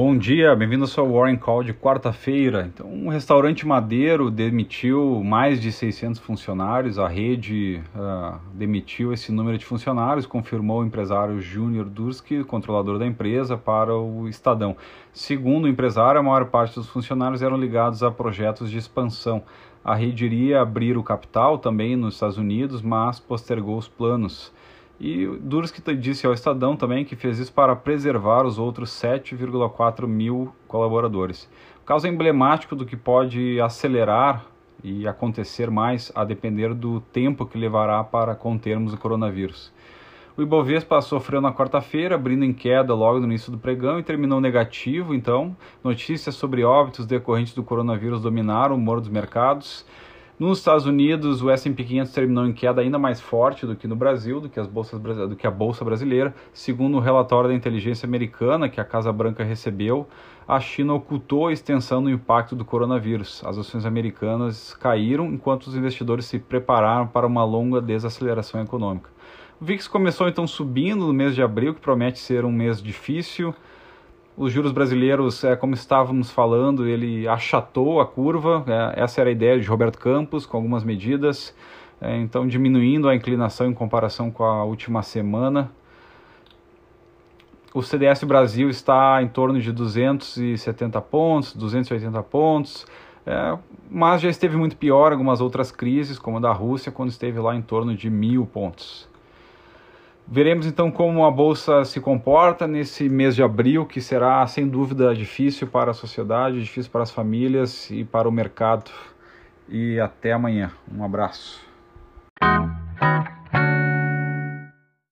Bom dia, bem-vindo ao seu Warren Call de quarta-feira. Então, um restaurante madeiro demitiu mais de 600 funcionários, a rede uh, demitiu esse número de funcionários, confirmou o empresário Júnior Durski, controlador da empresa, para o Estadão. Segundo o empresário, a maior parte dos funcionários eram ligados a projetos de expansão. A rede iria abrir o capital também nos Estados Unidos, mas postergou os planos. E Durski disse ao Estadão também que fez isso para preservar os outros 7,4 mil colaboradores. Caso emblemático do que pode acelerar e acontecer mais a depender do tempo que levará para contermos o coronavírus. O Ibovespa sofreu na quarta-feira, abrindo em queda logo no início do pregão e terminou negativo. Então, notícias sobre óbitos decorrentes do coronavírus dominaram o humor dos mercados. Nos Estados Unidos, o S&P 500 terminou em queda ainda mais forte do que no Brasil, do que, as bolsas, do que a bolsa brasileira. Segundo o relatório da inteligência americana que a Casa Branca recebeu, a China ocultou a extensão do impacto do coronavírus. As ações americanas caíram enquanto os investidores se prepararam para uma longa desaceleração econômica. O VIX começou então subindo no mês de abril, que promete ser um mês difícil os juros brasileiros, é, como estávamos falando, ele achatou a curva, é, essa era a ideia de Roberto Campos, com algumas medidas, é, então diminuindo a inclinação em comparação com a última semana. O CDS Brasil está em torno de 270 pontos, 280 pontos, é, mas já esteve muito pior algumas outras crises, como a da Rússia, quando esteve lá em torno de mil pontos. Veremos então como a bolsa se comporta nesse mês de abril, que será sem dúvida difícil para a sociedade, difícil para as famílias e para o mercado. E até amanhã. Um abraço.